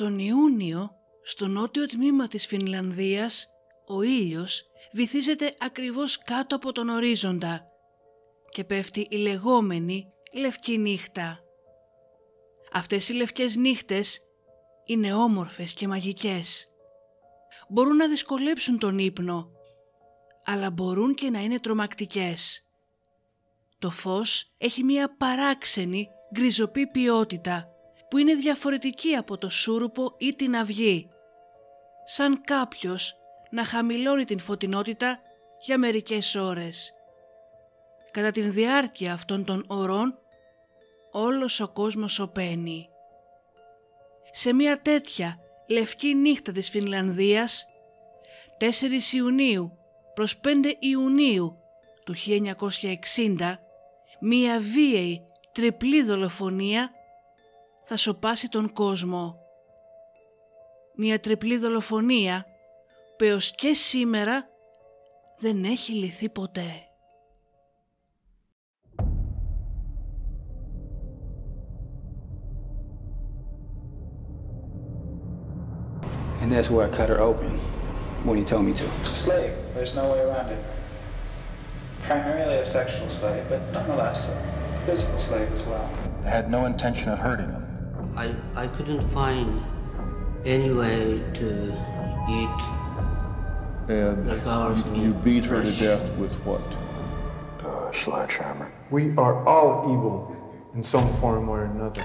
Τον Ιούνιο, στο νότιο τμήμα της Φινλανδίας, ο ήλιος βυθίζεται ακριβώς κάτω από τον ορίζοντα και πέφτει η λεγόμενη λευκή νύχτα. Αυτές οι λευκές νύχτες είναι όμορφες και μαγικές. Μπορούν να δυσκολέψουν τον ύπνο, αλλά μπορούν και να είναι τρομακτικές. Το φως έχει μία παράξενη γκριζοπή ποιότητα που είναι διαφορετική από το σούρουπο ή την αυγή. Σαν κάποιος να χαμηλώνει την φωτεινότητα για μερικές ώρες. Κατά την διάρκεια αυτών των ωρών όλος ο κόσμος σωπαίνει. Σε μια τέτοια λευκή νύχτα της Φινλανδίας 4 Ιουνίου προς 5 Ιουνίου του 1960 μία βίαιη τριπλή δολοφονία θα σοπάσει τον κόσμο. Μία τριπλή δολοφονία που έως και σήμερα δεν έχει λυθεί ποτέ. And that's where I cut her open when he told me to. Slave. There's no way around it. Primarily a sexual slave, but nonetheless a physical slave as well. I had no intention of hurting him. I, I couldn't find any way to eat And the girl's you, meat you beat her to death with what? Uh, sledgehammer. We are all evil in some form or another.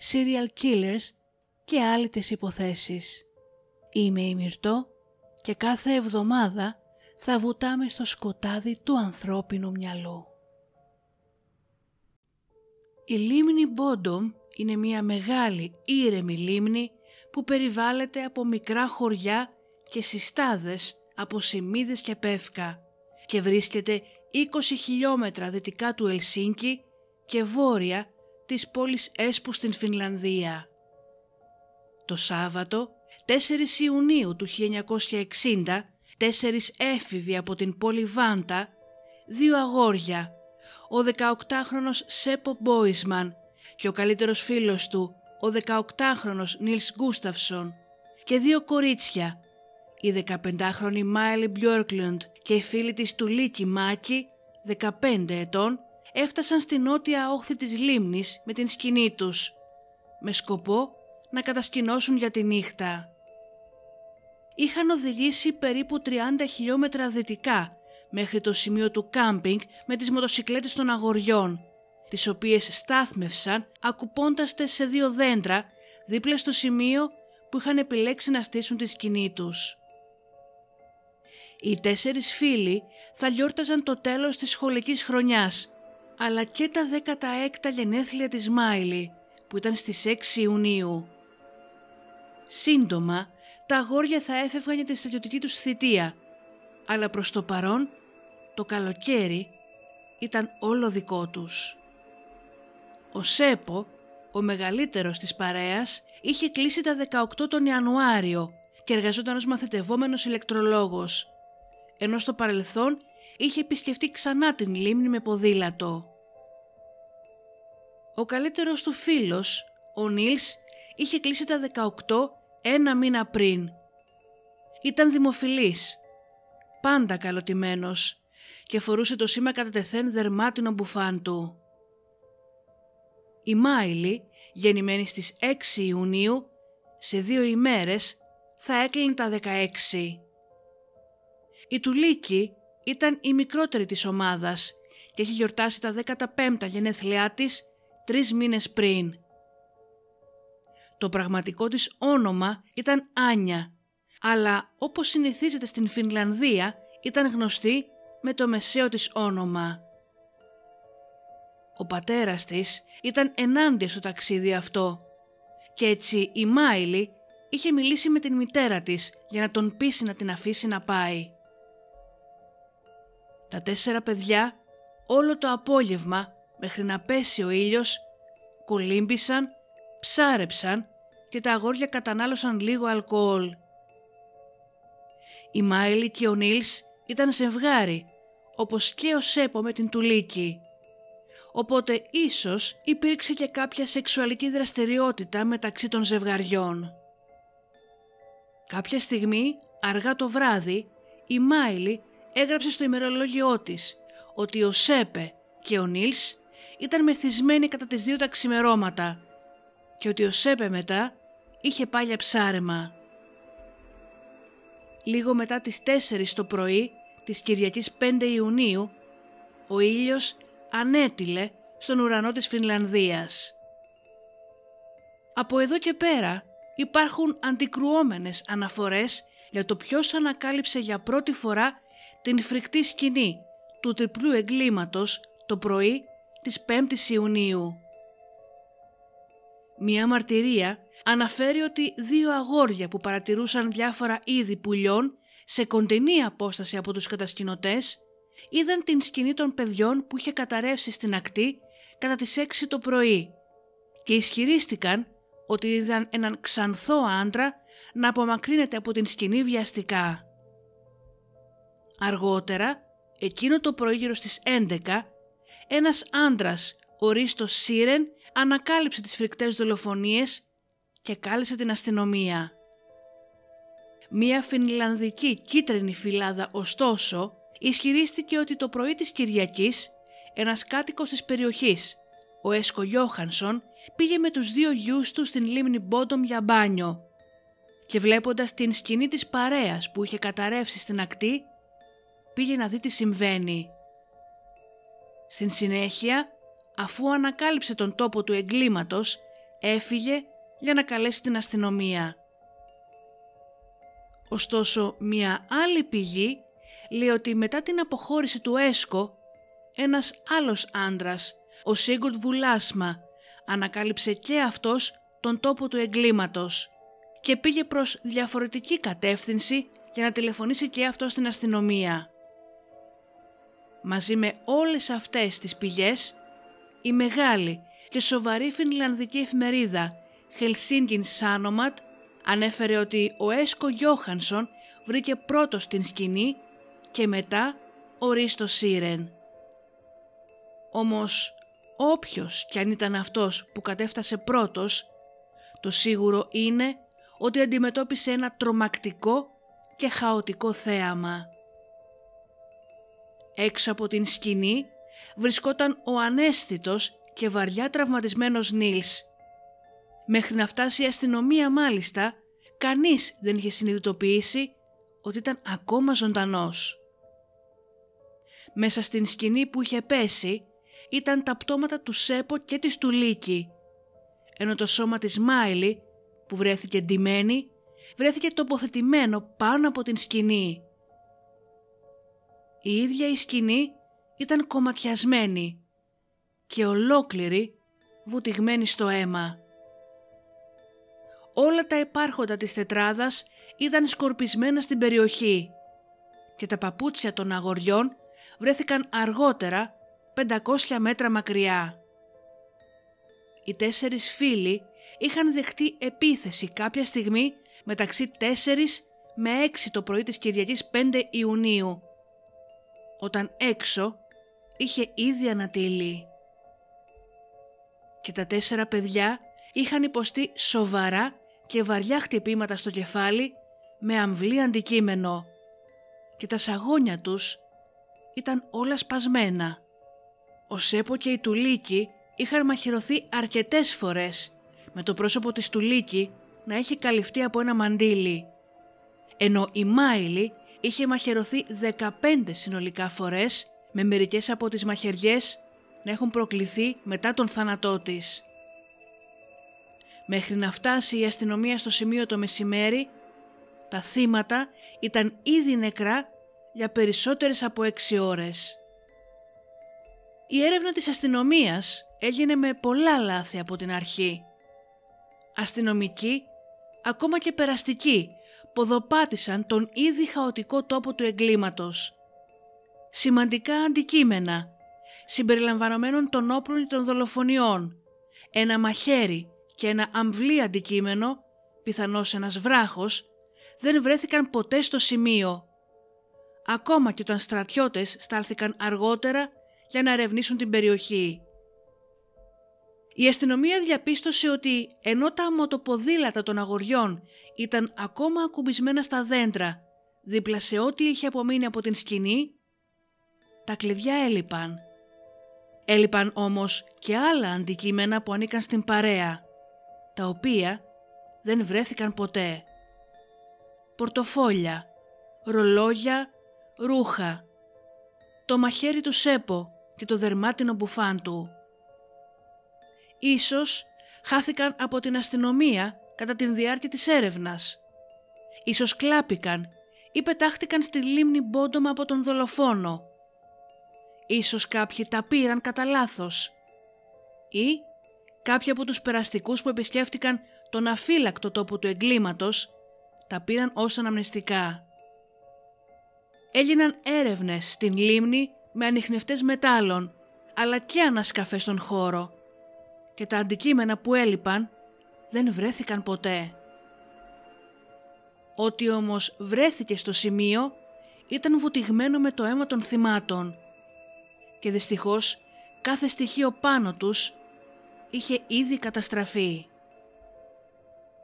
serial killers και άλλες υποθέσεις. Είμαι η Μυρτώ και κάθε εβδομάδα θα βουτάμε στο σκοτάδι του ανθρώπινου μυαλού. Η λίμνη Μπόντομ είναι μια μεγάλη ήρεμη λίμνη που περιβάλλεται από μικρά χωριά και συστάδες από σημείδες και πεύκα και βρίσκεται 20 χιλιόμετρα δυτικά του Ελσίνκι και βόρεια της πόλης Έσπου στην Φινλανδία. Το Σάββατο, 4 Ιουνίου του 1960, τέσσερις έφηβοι από την πόλη Βάντα, δύο αγόρια, ο 18χρονος Σέπο Μπόισμαν και ο καλύτερος φίλος του, ο 18χρονος Νίλς Γκούσταυσον και δύο κορίτσια, η 15χρονη Μάιλι Μπιόρκλουντ και η φίλη της Τουλίκι Μάκι, 15 ετών, έφτασαν στη νότια όχθη της λίμνης με την σκηνή τους, με σκοπό να κατασκηνώσουν για τη νύχτα. Είχαν οδηγήσει περίπου 30 χιλιόμετρα δυτικά μέχρι το σημείο του κάμπινγκ με τις μοτοσικλέτες των αγοριών, τις οποίες στάθμευσαν ακουμπώντας τες σε δύο δέντρα δίπλα στο σημείο που είχαν επιλέξει να στήσουν τη σκηνή τους. Οι τέσσερις φίλοι θα γιόρταζαν το τέλος της σχολικής χρονιάς, αλλά και τα 16 γενέθλια της Μάιλι, που ήταν στις 6 Ιουνίου. Σύντομα, τα αγόρια θα έφευγαν για τη στρατιωτική τους θητεία, αλλά προς το παρόν, το καλοκαίρι ήταν όλο δικό τους. Ο Σέπο, ο μεγαλύτερος της παρέας, είχε κλείσει τα 18 τον Ιανουάριο και εργαζόταν ως μαθητευόμενος ηλεκτρολόγος, ενώ στο παρελθόν είχε επισκεφτεί ξανά την λίμνη με ποδήλατο. Ο καλύτερος του φίλος, ο Νίλς, είχε κλείσει τα 18 ένα μήνα πριν. Ήταν δημοφιλής, πάντα καλοτημένος και φορούσε το σήμα κατατεθέν δερμάτινο μπουφάν του. Η Μάιλι, γεννημένη στις 6 Ιουνίου, σε δύο ημέρες θα έκλεινε τα 16. Η Τουλίκι, ήταν η μικρότερη της ομάδας και έχει γιορτάσει τα 15 γενέθλιά της τρεις μήνες πριν. Το πραγματικό της όνομα ήταν Άνια, αλλά όπως συνηθίζεται στην Φινλανδία ήταν γνωστή με το μεσαίο της όνομα. Ο πατέρας της ήταν ενάντια στο ταξίδι αυτό και έτσι η Μάιλι είχε μιλήσει με την μητέρα της για να τον πείσει να την αφήσει να πάει. Τα τέσσερα παιδιά όλο το απόγευμα μέχρι να πέσει ο ήλιος κολύμπησαν, ψάρεψαν και τα αγόρια κατανάλωσαν λίγο αλκοόλ. Η Μάιλι και ο Νίλς ήταν ζευγάρι, όπως και ο Σέπο με την Τουλίκι. Οπότε ίσως υπήρξε και κάποια σεξουαλική δραστηριότητα μεταξύ των ζευγαριών. Κάποια στιγμή, αργά το βράδυ, η Μάιλι έγραψε στο ημερολόγιό της ότι ο Σέπο και ο Νίλς ήταν μεθυσμένοι κατά τις δύο τα ξημερώματα και ότι ο Σέπε μετά είχε πάει για ψάρεμα. Λίγο μετά τις 4 το πρωί της Κυριακής 5 Ιουνίου, ο ήλιος ανέτειλε στον ουρανό της Φινλανδίας. Από εδώ και πέρα υπάρχουν αντικρουόμενες αναφορές για το ποιος ανακάλυψε για πρώτη φορά την φρικτή σκηνή του τριπλού εγκλήματος το πρωί της 5ης Ιουνίου. Μία μαρτυρία αναφέρει ότι δύο αγόρια που παρατηρούσαν διάφορα είδη πουλιών σε κοντινή απόσταση από τους κατασκηνωτές είδαν την σκηνή των παιδιών που είχε καταρρεύσει στην ακτή κατά τις 6 το πρωί και ισχυρίστηκαν ότι είδαν έναν ξανθό άντρα να απομακρύνεται από την σκηνή βιαστικά. Αργότερα, εκείνο το πρωί γύρω στις 11, ένας άντρας, ο Ρίστος Σίρεν, ανακάλυψε τις φρικτές δολοφονίες και κάλεσε την αστυνομία. Μία φινλανδική κίτρινη φυλάδα ωστόσο ισχυρίστηκε ότι το πρωί της Κυριακής ένας κάτοικος της περιοχής, ο Έσκο Γιώχανσον, πήγε με τους δύο γιους του στην λίμνη Μπόντομ για μπάνιο και βλέποντας την σκηνή της παρέας που είχε καταρρεύσει στην ακτή, πήγε να δει τι συμβαίνει. Στην συνέχεια, αφού ανακάλυψε τον τόπο του εγκλήματος, έφυγε για να καλέσει την αστυνομία. Ωστόσο, μια άλλη πηγή λέει ότι μετά την αποχώρηση του Έσκο, ένας άλλος άντρας, ο Σίγκουρτ Βουλάσμα, ανακάλυψε και αυτός τον τόπο του εγκλήματος και πήγε προς διαφορετική κατεύθυνση για να τηλεφωνήσει και αυτό στην αστυνομία. Μαζί με όλες αυτές τις πηγές, η μεγάλη και σοβαρή φινλανδική εφημερίδα Helsinki Sanomat ανέφερε ότι ο Έσκο Γιώχανσον βρήκε πρώτος στην σκηνή και μετά ο Ρίστο Σίρεν. Όμως όποιος κι αν ήταν αυτός που κατέφτασε πρώτος, το σίγουρο είναι ότι αντιμετώπισε ένα τρομακτικό και χαοτικό θέαμα. Έξω από την σκηνή βρισκόταν ο ανέστητος και βαριά τραυματισμένος Νίλς. Μέχρι να φτάσει η αστυνομία μάλιστα, κανείς δεν είχε συνειδητοποιήσει ότι ήταν ακόμα ζωντανός. Μέσα στην σκηνή που είχε πέσει ήταν τα πτώματα του Σέπο και της Τουλίκη, ενώ το σώμα της Μάιλι που βρέθηκε ντυμένη βρέθηκε τοποθετημένο πάνω από την σκηνή. Η ίδια η σκηνή ήταν κομματιασμένη και ολόκληρη βουτυγμένη στο αίμα. Όλα τα υπάρχοντα της τετράδας ήταν σκορπισμένα στην περιοχή και τα παπούτσια των αγοριών βρέθηκαν αργότερα 500 μέτρα μακριά. Οι τέσσερις φίλοι είχαν δεχτεί επίθεση κάποια στιγμή μεταξύ 4 με 6 το πρωί της Κυριακής 5 Ιουνίου, όταν έξω είχε ήδη ανατείλει. Και τα τέσσερα παιδιά είχαν υποστεί σοβαρά και βαριά χτυπήματα στο κεφάλι με αμβλή αντικείμενο και τα σαγόνια τους ήταν όλα σπασμένα. Ο Σέπο και η Τουλίκη είχαν μαχαιρωθεί αρκετές φορές με το πρόσωπο της Τουλίκη να έχει καλυφτεί από ένα μαντίλι ενώ η Μάιλι είχε μαχαιρωθεί 15 συνολικά φορές με μερικές από τις μαχαιριές να έχουν προκληθεί μετά τον θάνατό της. Μέχρι να φτάσει η αστυνομία στο σημείο το μεσημέρι, τα θύματα ήταν ήδη νεκρά για περισσότερες από έξι ώρες. Η έρευνα της αστυνομίας έγινε με πολλά λάθη από την αρχή. Αστυνομικοί, ακόμα και περαστικοί, ποδοπάτησαν τον ήδη χαοτικό τόπο του εγκλήματος. Σημαντικά αντικείμενα, συμπεριλαμβανομένων των όπλων των δολοφονιών, ένα μαχαίρι και ένα αμβλή αντικείμενο, πιθανώς ένας βράχος, δεν βρέθηκαν ποτέ στο σημείο. Ακόμα και όταν στρατιώτες στάλθηκαν αργότερα για να ερευνήσουν την περιοχή. Η αστυνομία διαπίστωσε ότι ενώ τα μοτοποδήλατα των αγοριών ήταν ακόμα ακουμπισμένα στα δέντρα δίπλα σε ό,τι είχε απομείνει από την σκηνή, τα κλειδιά έλειπαν. Έλειπαν όμως και άλλα αντικείμενα που ανήκαν στην παρέα, τα οποία δεν βρέθηκαν ποτέ. Πορτοφόλια, ρολόγια, ρούχα, το μαχαίρι του Σέπο και το δερμάτινο μπουφάν του. Ίσως χάθηκαν από την αστυνομία κατά την διάρκεια της έρευνας. Ίσως κλάπηκαν ή πετάχτηκαν στη λίμνη Μπόντομα από τον δολοφόνο. Ίσως κάποιοι τα πήραν κατά λάθος. Ή κάποιοι από τους περαστικούς που επισκέφτηκαν τον αφύλακτο τόπο του εγκλήματος τα πήραν ως αναμνηστικά. Έγιναν έρευνες στην λίμνη με ανιχνευτές μετάλλων αλλά και ανασκαφές στον χώρο και τα αντικείμενα που έλειπαν δεν βρέθηκαν ποτέ. Ό,τι όμως βρέθηκε στο σημείο ήταν βουτυγμένο με το αίμα των θυμάτων και δυστυχώς κάθε στοιχείο πάνω τους είχε ήδη καταστραφεί.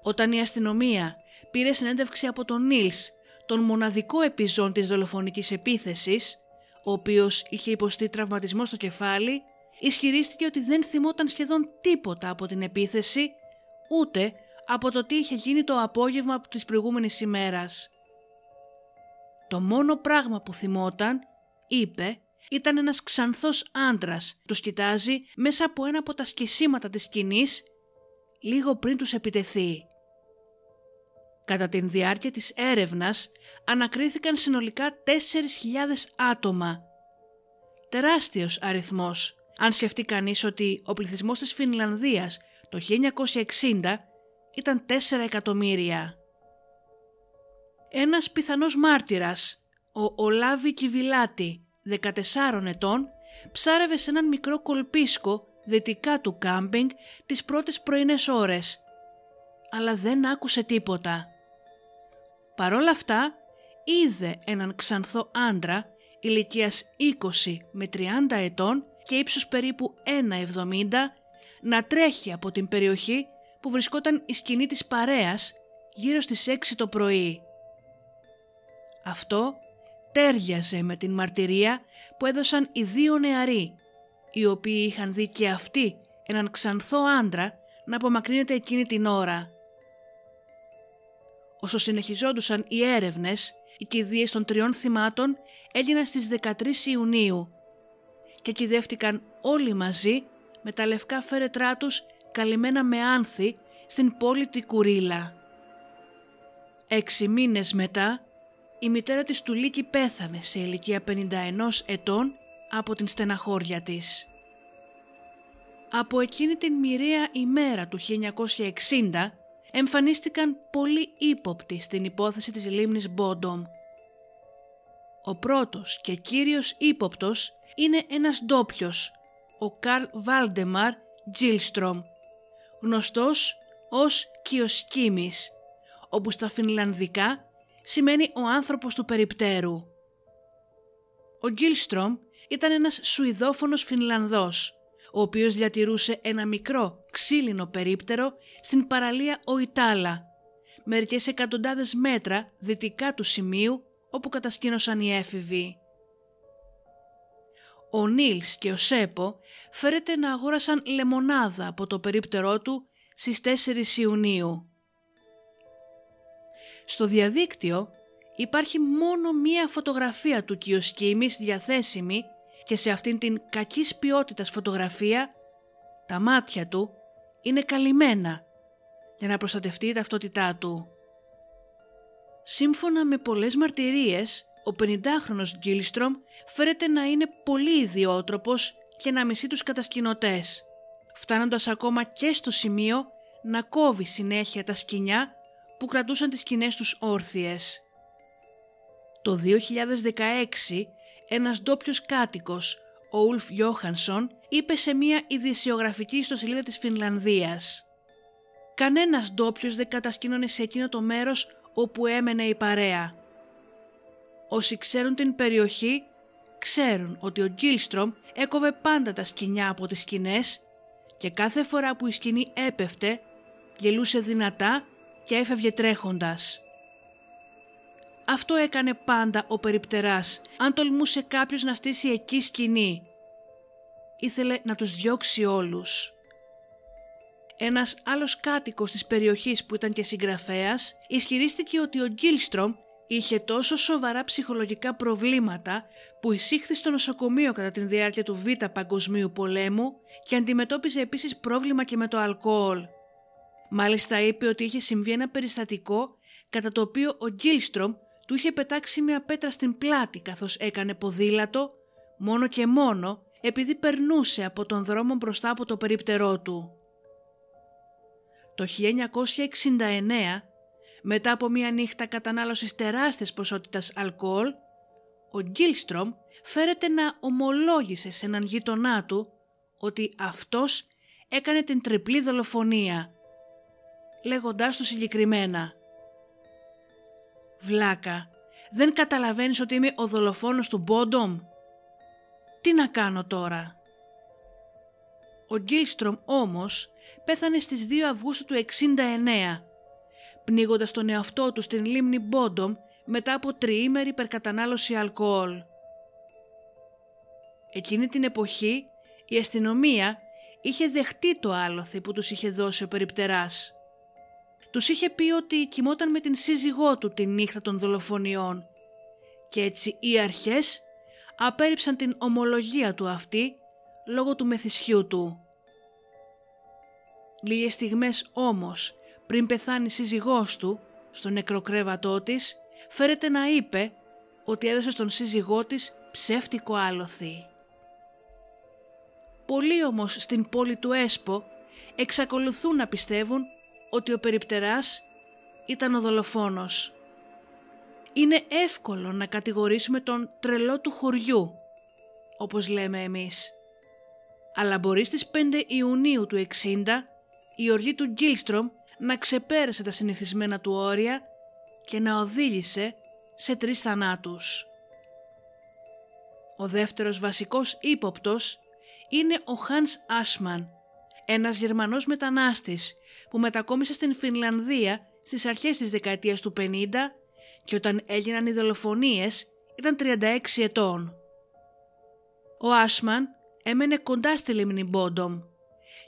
Όταν η αστυνομία πήρε συνέντευξη από τον Νίλς, τον μοναδικό επιζών της δολοφονικής επίθεσης, ο οποίος είχε υποστεί τραυματισμό στο κεφάλι, ισχυρίστηκε ότι δεν θυμόταν σχεδόν τίποτα από την επίθεση, ούτε από το τι είχε γίνει το απόγευμα από της προηγούμενης ημέρας. Το μόνο πράγμα που θυμόταν, είπε, ήταν ένας ξανθός άντρας. Τους κοιτάζει μέσα από ένα από τα σκισίματα της σκηνής, λίγο πριν τους επιτεθεί. Κατά την διάρκεια της έρευνας ανακρίθηκαν συνολικά 4.000 άτομα. Τεράστιος αριθμός, αν σκεφτεί κανείς ότι ο πληθυσμός της Φινλανδίας το 1960 ήταν 4 εκατομμύρια. Ένας πιθανός μάρτυρας, ο Ολάβη Κιβιλάτη, 14 ετών, ψάρευε σε έναν μικρό κολπίσκο δυτικά του κάμπινγκ τις πρώτες πρωινές ώρες, αλλά δεν άκουσε τίποτα. Παρόλα αυτά, είδε έναν ξανθό άντρα ηλικίας 20 με 30 ετών και ύψος περίπου 1,70 να τρέχει από την περιοχή που βρισκόταν η σκηνή της παρέας γύρω στις 6 το πρωί. Αυτό τέριαζε με την μαρτυρία που έδωσαν οι δύο νεαροί, οι οποίοι είχαν δει και αυτοί έναν ξανθό άντρα να απομακρύνεται εκείνη την ώρα. Όσο συνεχιζόντουσαν οι έρευνες, οι κηδείες των τριών θυμάτων έγιναν στις 13 Ιουνίου και κυδεύτηκαν όλοι μαζί με τα λευκά φέρετρά τους καλυμμένα με άνθη στην πόλη τη Κουρίλα. Έξι μήνες μετά, η μητέρα της του Λίκη πέθανε σε ηλικία 51 ετών από την στεναχώρια της. Από εκείνη την μοιραία ημέρα του 1960 εμφανίστηκαν πολύ ύποπτοι στην υπόθεση της λίμνης Μπόντομ. Ο πρώτος και κύριος ύποπτος είναι ένας ντόπιος, ο Καρλ Βάλντεμαρ Τζίλστρομ, γνωστός ως Κιοσκίμης, όπου στα φινλανδικά σημαίνει ο άνθρωπος του περιπτέρου. Ο Γκίλστρομ ήταν ένας Σουηδόφωνος Φινλανδός, ο οποίος διατηρούσε ένα μικρό ξύλινο περίπτερο στην παραλία Οϊτάλα, μερικές εκατοντάδες μέτρα δυτικά του σημείου όπου κατασκήνωσαν οι έφηβοι. Ο Νίλς και ο Σέπο φέρεται να αγόρασαν λεμονάδα από το περίπτερό του στις 4 Ιουνίου. Στο διαδίκτυο υπάρχει μόνο μία φωτογραφία του Κιοσκίμης διαθέσιμη και σε αυτήν την κακής ποιότητας φωτογραφία τα μάτια του είναι καλυμμένα για να προστατευτεί η ταυτότητά του. Σύμφωνα με πολλές μαρτυρίες, ο 50χρονος Γκίλστρομ φέρεται να είναι πολύ ιδιότροπος και να μισεί τους κατασκηνωτές, φτάνοντας ακόμα και στο σημείο να κόβει συνέχεια τα σκηνιά που κρατούσαν τις σκηνές τους όρθιες. Το 2016 ένας ντόπιος κάτοικος, ο Ουλφ Γιώχανσον, είπε σε μια ειδησιογραφική ιστοσελίδα της Φινλανδίας «Κανένας ντόπιος δεν κατασκήνωνε σε εκείνο το μέρος όπου έμενε η παρέα. Όσοι ξέρουν την περιοχή, ξέρουν ότι ο Γκίλστρομ έκοβε πάντα τα σκηνιά από τις σκηνές και κάθε φορά που η σκηνή έπεφτε, γελούσε δυνατά και έφευγε τρέχοντας. Αυτό έκανε πάντα ο περιπτεράς, αν τολμούσε κάποιος να στήσει εκεί σκηνή. Ήθελε να τους διώξει όλους. Ένας άλλος κάτοικος της περιοχής που ήταν και συγγραφέας ισχυρίστηκε ότι ο Γκίλστρομ είχε τόσο σοβαρά ψυχολογικά προβλήματα που εισήχθη στο νοσοκομείο κατά τη διάρκεια του Β' Παγκοσμίου Πολέμου και αντιμετώπιζε επίσης πρόβλημα και με το αλκοόλ. Μάλιστα είπε ότι είχε συμβεί ένα περιστατικό κατά το οποίο ο Γκίλστρομ του είχε πετάξει μια πέτρα στην πλάτη καθώς έκανε ποδήλατο μόνο και μόνο επειδή περνούσε από τον δρόμο μπροστά από το περίπτερό του. Το 1969, μετά από μια νύχτα κατανάλωσης τεράστιας ποσότητας αλκοόλ, ο Γκίλστρομ φέρεται να ομολόγησε σε έναν γείτονά του ότι αυτός έκανε την τριπλή δολοφονία, λέγοντάς του συγκεκριμένα «Βλάκα, δεν καταλαβαίνεις ότι είμαι ο δολοφόνος του Μπόντομ» Τι να κάνω τώρα; Ο Γκίλστρομ όμως πέθανε στις 2 Αυγούστου του 69, πνίγοντας τον εαυτό του στην λίμνη Μπόντομ μετά από τριήμερη υπερκατανάλωση αλκοόλ. Εκείνη την εποχή η αστυνομία είχε δεχτεί το άλοθη που τους είχε δώσει ο περιπτεράς. Τους είχε πει ότι κοιμόταν με την σύζυγό του τη νύχτα των δολοφονιών και έτσι οι αρχές απέρριψαν την ομολογία του αυτή λόγω του μεθυσιού του. Λίγες στιγμές όμως πριν πεθάνει η σύζυγός του στο νεκροκρέβατό της φέρεται να είπε ότι έδωσε στον σύζυγό της ψεύτικο άλοθη. Πολλοί όμως στην πόλη του Έσπο εξακολουθούν να πιστεύουν ότι ο περιπτεράς ήταν ο δολοφόνος είναι εύκολο να κατηγορήσουμε τον τρελό του χωριού, όπως λέμε εμείς. Αλλά μπορεί στις 5 Ιουνίου του 60 η οργή του Γκίλστρομ να ξεπέρασε τα συνηθισμένα του όρια και να οδήγησε σε τρεις θανάτους. Ο δεύτερος βασικός ύποπτος είναι ο Χάνς Άσμαν, ένας Γερμανός μετανάστης που μετακόμισε στην Φινλανδία στις αρχές της δεκαετίας του 50 και όταν έγιναν οι δολοφονίες ήταν 36 ετών. Ο Άσμαν έμενε κοντά στη λίμνη Μπόντομ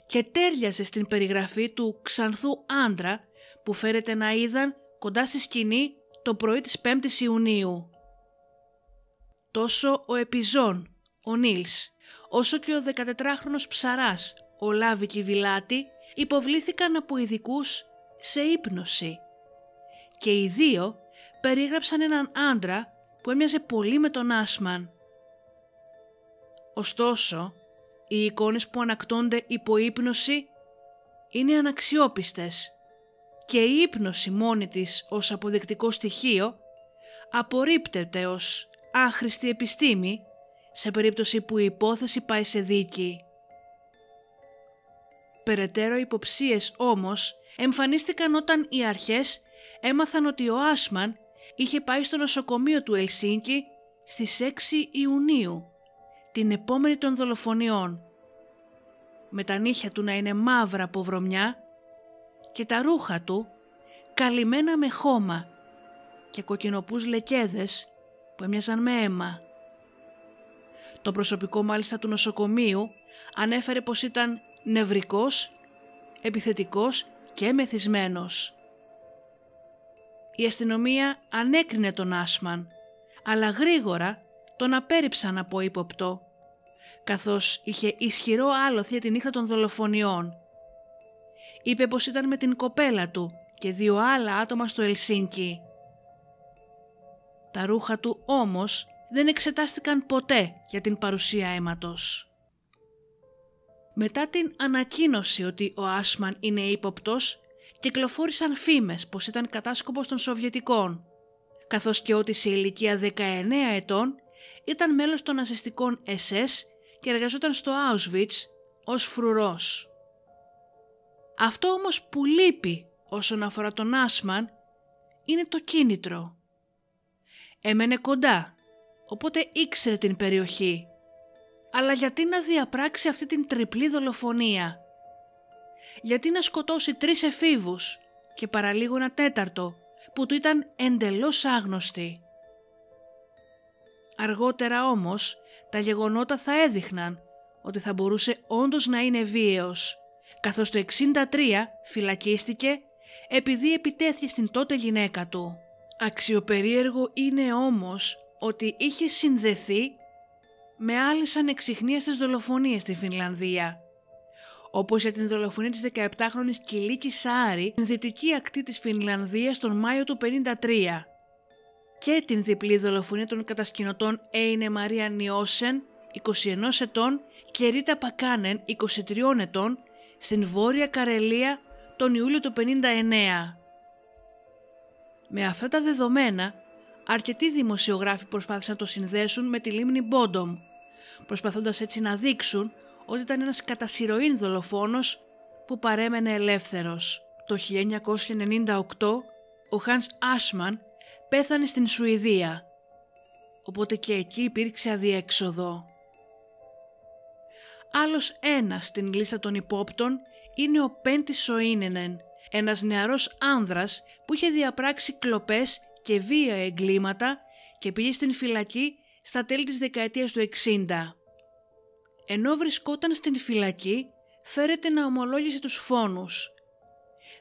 και τέριαζε στην περιγραφή του ξανθού άντρα που φέρεται να είδαν κοντά στη σκηνή το πρωί της 5ης Ιουνίου. Τόσο ο Επιζών, ο Νίλς, όσο και ο 14χρονος ψαράς, ο Λάβη Κιβιλάτη, υποβλήθηκαν από ειδικούς σε ύπνωση και οι δύο περίγραψαν έναν άντρα που έμοιαζε πολύ με τον Άσμαν. Ωστόσο, οι εικόνες που ανακτώνται υπό ύπνωση είναι αναξιόπιστες και η ύπνωση μόνη της ως αποδεικτικό στοιχείο απορρίπτεται ως άχρηστη επιστήμη σε περίπτωση που η υπόθεση πάει σε δίκη. Περαιτέρω υποψίες όμως εμφανίστηκαν όταν οι αρχές έμαθαν ότι ο Άσμαν είχε πάει στο νοσοκομείο του Ελσίνκη στις 6 Ιουνίου, την επόμενη των δολοφονιών. Με τα νύχια του να είναι μαύρα από βρωμιά και τα ρούχα του καλυμμένα με χώμα και κοκκινοπούς λεκέδες που έμοιαζαν με αίμα. Το προσωπικό μάλιστα του νοσοκομείου ανέφερε πως ήταν νευρικός, επιθετικός και μεθυσμένος. η αστυνομία ανέκρινε τον Άσμαν, αλλά γρήγορα τον απέρριψαν από ύποπτο, καθώς είχε ισχυρό άλοθη για την νύχτα των δολοφονιών. Είπε πως ήταν με την κοπέλα του και δύο άλλα άτομα στο Ελσίνκι. Τα ρούχα του όμως δεν εξετάστηκαν ποτέ για την παρουσία αίματος. Μετά την ανακοίνωση ότι ο Άσμαν είναι ύποπτος, κυκλοφόρησαν φήμες πως ήταν κατάσκοπος των Σοβιετικών, καθώς και ότι σε ηλικία 19 ετών ήταν μέλος των ναζιστικών SS και εργαζόταν στο Auschwitz ως φρουρός. Αυτό όμως που λείπει όσον αφορά τον Άσμαν είναι το κίνητρο. Έμενε κοντά, οπότε ήξερε την περιοχή. Αλλά γιατί να διαπράξει αυτή την τριπλή δολοφονία; Γιατί να σκοτώσει τρεις εφήβους και παραλίγο ένα τέταρτο που του ήταν εντελώς άγνωστοι; Αργότερα όμως τα γεγονότα θα έδειχναν ότι θα μπορούσε όντως να είναι βίαιος, καθώς το 63 φυλακίστηκε επειδή επιτέθηκε στην τότε γυναίκα του. Αξιοπερίεργο είναι όμως ότι είχε συνδεθεί με άλλες ανεξιχνίες δολοφονίες στη Φινλανδία, όπως για την δολοφονία της 17χρονης Κιλίκης Σάρη στην δυτική ακτή της Φινλανδίας τον Μάιο του 53 και την διπλή δολοφονία των κατασκηνωτών Έινε Μαρία Νιώσεν, 21 ετών και Ρίτα Πακάνεν, 23 ετών, στην Βόρεια Καρελία τον Ιούλιο του 59. Με αυτά τα δεδομένα, αρκετοί δημοσιογράφοι προσπάθησαν να το συνδέσουν με τη λίμνη Μπόντομ, προσπαθώντας έτσι να δείξουν ότι ήταν ένας κατασυρωήν δολοφόνος που παρέμενε ελεύθερος. Το 1998 ο Χάνς Άσμαν πέθανε στην Σουηδία, οπότε και εκεί υπήρξε αδιέξοδο. Άλλος ένας στην λίστα των υπόπτων είναι ο Πέντι Σοίνενεν, ένας νεαρός άνδρας που είχε διαπράξει κλοπές και βία εγκλήματα και πήγε στην φυλακή στα τέλη της δεκαετίας του 60. Ενώ βρισκόταν στην φυλακή, φέρεται να ομολόγησε τους φόνους.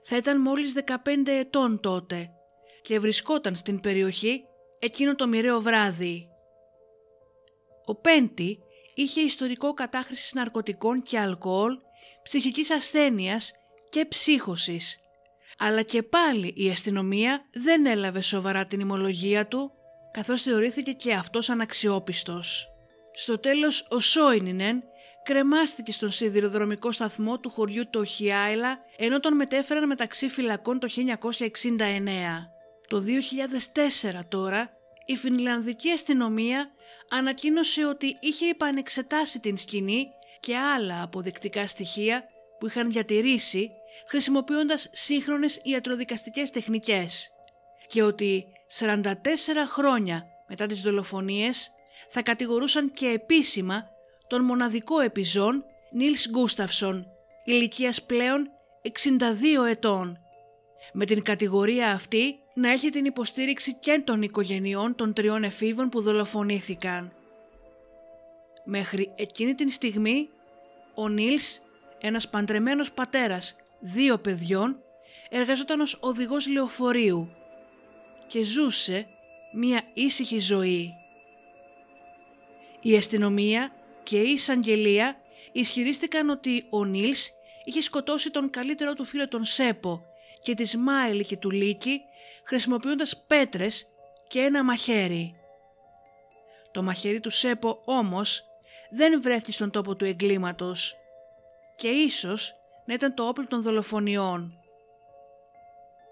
Θα ήταν μόλις 15 ετών τότε και βρισκόταν στην περιοχή εκείνο το μοιραίο βράδυ. Ο Πέντι είχε ιστορικό κατάχρησης ναρκωτικών και αλκοόλ, ψυχικής ασθένειας και ψύχωσης. Αλλά και πάλι η αστυνομία δεν έλαβε σοβαρά την ημολογία του, καθώς θεωρήθηκε και αυτός αναξιόπιστος. Στο τέλος ο Σόινινεν κρεμάστηκε στον σιδηροδρομικό σταθμό του χωριού το Χιάιλα ενώ τον μετέφεραν μεταξύ φυλακών το 1969. Το 2004 τώρα η Φινλανδική αστυνομία ανακοίνωσε ότι είχε επανεξετάσει την σκηνή και άλλα αποδεικτικά στοιχεία που είχαν διατηρήσει χρησιμοποιώντας σύγχρονες ιατροδικαστικές τεχνικές και ότι 44 χρόνια μετά τις δολοφονίες θα κατηγορούσαν και επίσημα τον μοναδικό επιζών Νίλς Γκούσταυσον, ηλικίας πλέον 62 ετών. Με την κατηγορία αυτή να έχει την υποστήριξη και των οικογενειών των τριών εφήβων που δολοφονήθηκαν. Μέχρι εκείνη την στιγμή, ο Νίλς, ένας παντρεμένος πατέρας δύο παιδιών, εργαζόταν ως οδηγός λεωφορείου και ζούσε μία ήσυχη ζωή. Η αστυνομία και η εισαγγελία ισχυρίστηκαν ότι ο Νίλς είχε σκοτώσει τον καλύτερό του φίλο τον Σέπο και τη Σμάιλ και του Λίκη χρησιμοποιώντας πέτρες και ένα μαχαίρι. Το μαχαίρι του Σέπο όμως δεν βρέθηκε στον τόπο του εγκλήματος και ίσως να ήταν το όπλο των δολοφονιών.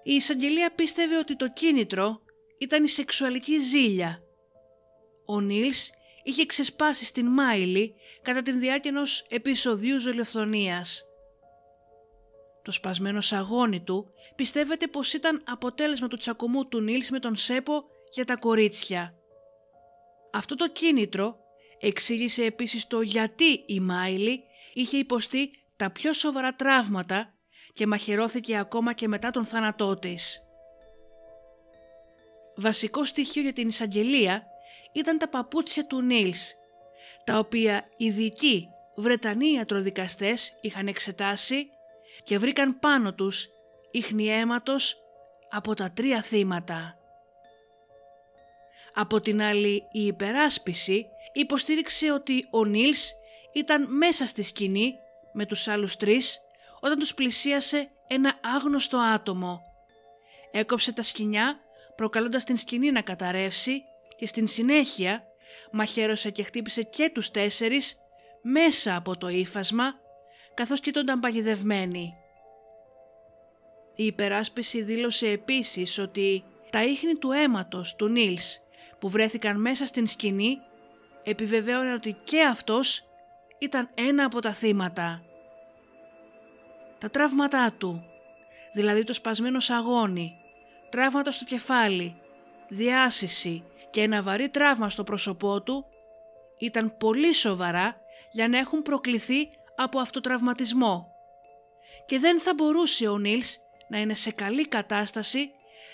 Η εισαγγελία πίστευε ότι το κίνητρο ήταν η σεξουαλική ζήλια. Ο Νίλς είχε ξεσπάσει στην Μάιλι κατά την διάρκεια ενός επεισοδίου ζηλοφθονίας. Το σπασμένο σαγόνι του πιστεύεται πως ήταν αποτέλεσμα του τσακωμού του Νίλς με τον Σέπο για τα κορίτσια. Αυτό το κίνητρο εξήγησε επίσης το γιατί η Μάιλι είχε υποστεί τα πιο σοβαρά τραύματα και μαχαιρώθηκε ακόμα και μετά τον θάνατό της. Βασικό στοιχείο για την εισαγγελία ήταν τα παπούτσια του Νίλς, τα οποία ειδικοί Βρετανοί ιατροδικαστές είχαν εξετάσει και βρήκαν πάνω τους ίχνη αίματος από τα τρία θύματα. Από την άλλη η υπεράσπιση υποστήριξε ότι ο Νίλς ήταν μέσα στη σκηνή με τους άλλους τρεις όταν τους πλησίασε ένα άγνωστο άτομο. Έκοψε τα σκηνιά προκαλώντας την σκηνή να καταρρεύσει και στην συνέχεια μαχαίρωσε και χτύπησε και τους τέσσερις μέσα από το ύφασμα καθώς κοιτώνταν παγιδευμένοι. Η υπεράσπιση δήλωσε επίσης ότι τα ίχνη του αίματος του Νίλς που βρέθηκαν μέσα στην σκηνή επιβεβαίωνε ότι και αυτός ήταν ένα από τα θύματα. Τα τραύματά του, δηλαδή το σπασμένο σαγόνι, τραύματα στο κεφάλι, διάσηση και ένα βαρύ τραύμα στο πρόσωπό του, ήταν πολύ σοβαρά για να έχουν προκληθεί από αυτοτραυματισμό και δεν θα μπορούσε ο Νίλς να είναι σε καλή κατάσταση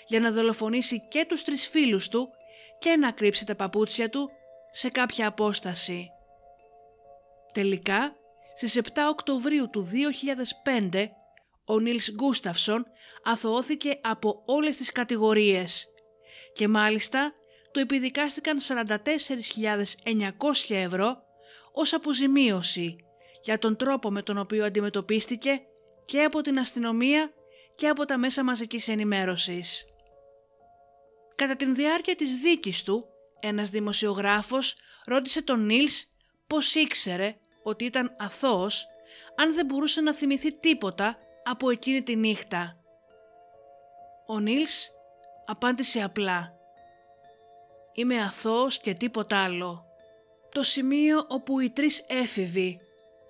για να δολοφονήσει και τους τρεις φίλους του και να κρύψει τα παπούτσια του σε κάποια απόσταση. Τελικά, στις 7 Οκτωβρίου του 2005, ο Νίλς Γκούσταυσον αθωώθηκε από όλες τις κατηγορίες και μάλιστα του επιδικάστηκαν 44.900 ευρώ ως αποζημίωση για τον τρόπο με τον οποίο αντιμετωπίστηκε και από την αστυνομία και από τα μέσα μαζικής ενημέρωσης. Κατά την διάρκεια της δίκης του, ένας δημοσιογράφος ρώτησε τον Νίλς πώς ήξερε ότι ήταν αθώος αν δεν μπορούσε να θυμηθεί τίποτα από εκείνη τη νύχτα. Ο Νίλς απάντησε απλά «Είμαι αθώος και τίποτα άλλο». Το σημείο όπου οι τρεις έφηβοι,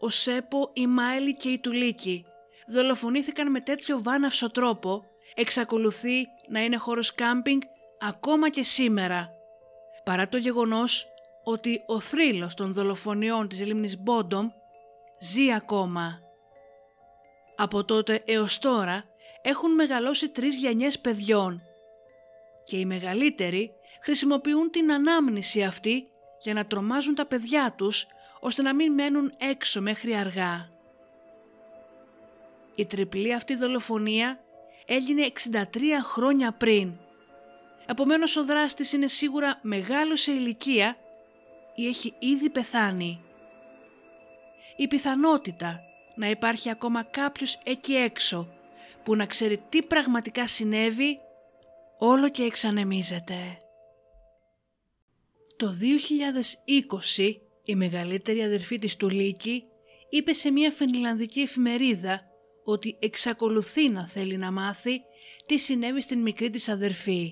ο Σέπο, η Μάιλι και η Τουλίκι, δολοφονήθηκαν με τέτοιο βάναυσο τρόπο, εξακολουθεί να είναι χώρος κάμπινγκ ακόμα και σήμερα. Παρά το γεγονός ότι ο θρύλος των δολοφονιών της λίμνης Μπόντομ ζει ακόμα. Από τότε έως τώρα έχουν μεγαλώσει τρεις γενιές παιδιών και οι μεγαλύτεροι χρησιμοποιούν την ανάμνηση αυτή για να τρομάζουν τα παιδιά τους ώστε να μην μένουν έξω μέχρι αργά. Η τριπλή αυτή δολοφονία έγινε 63 χρόνια πριν. Επομένως ο δράστης είναι σίγουρα μεγάλο σε ηλικία ή έχει ήδη πεθάνει. Η πιθανότητα να υπάρχει ακόμα κάποιος εκεί έξω που να ξέρει τι πραγματικά συνέβη όλο και εξανεμίζεται. Το 2020 η μεγαλύτερη αδερφή της του Λίκη είπε σε μια φινλανδική εφημερίδα ότι εξακολουθεί να θέλει να μάθει τι συνέβη στην μικρή της αδερφή.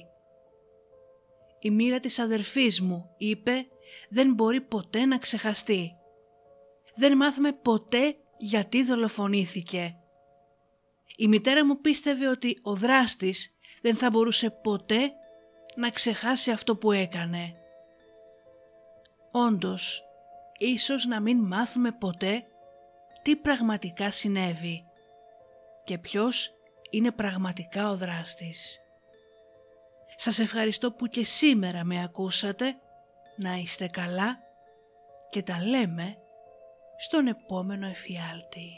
Η μοίρα της αδερφής μου, είπε, δεν μπορεί ποτέ να ξεχαστεί. Δεν μάθαμε ποτέ γιατί δολοφονήθηκε. Η μητέρα μου πίστευε ότι ο δράστης δεν θα μπορούσε ποτέ να ξεχάσει αυτό που έκανε. Όντως, ίσως να μην μάθουμε ποτέ τι πραγματικά συνέβη και ποιος είναι πραγματικά ο δράστης. Σας ευχαριστώ που και σήμερα με ακούσατε, να είστε καλά και τα λέμε στον επόμενο εφιάλτη.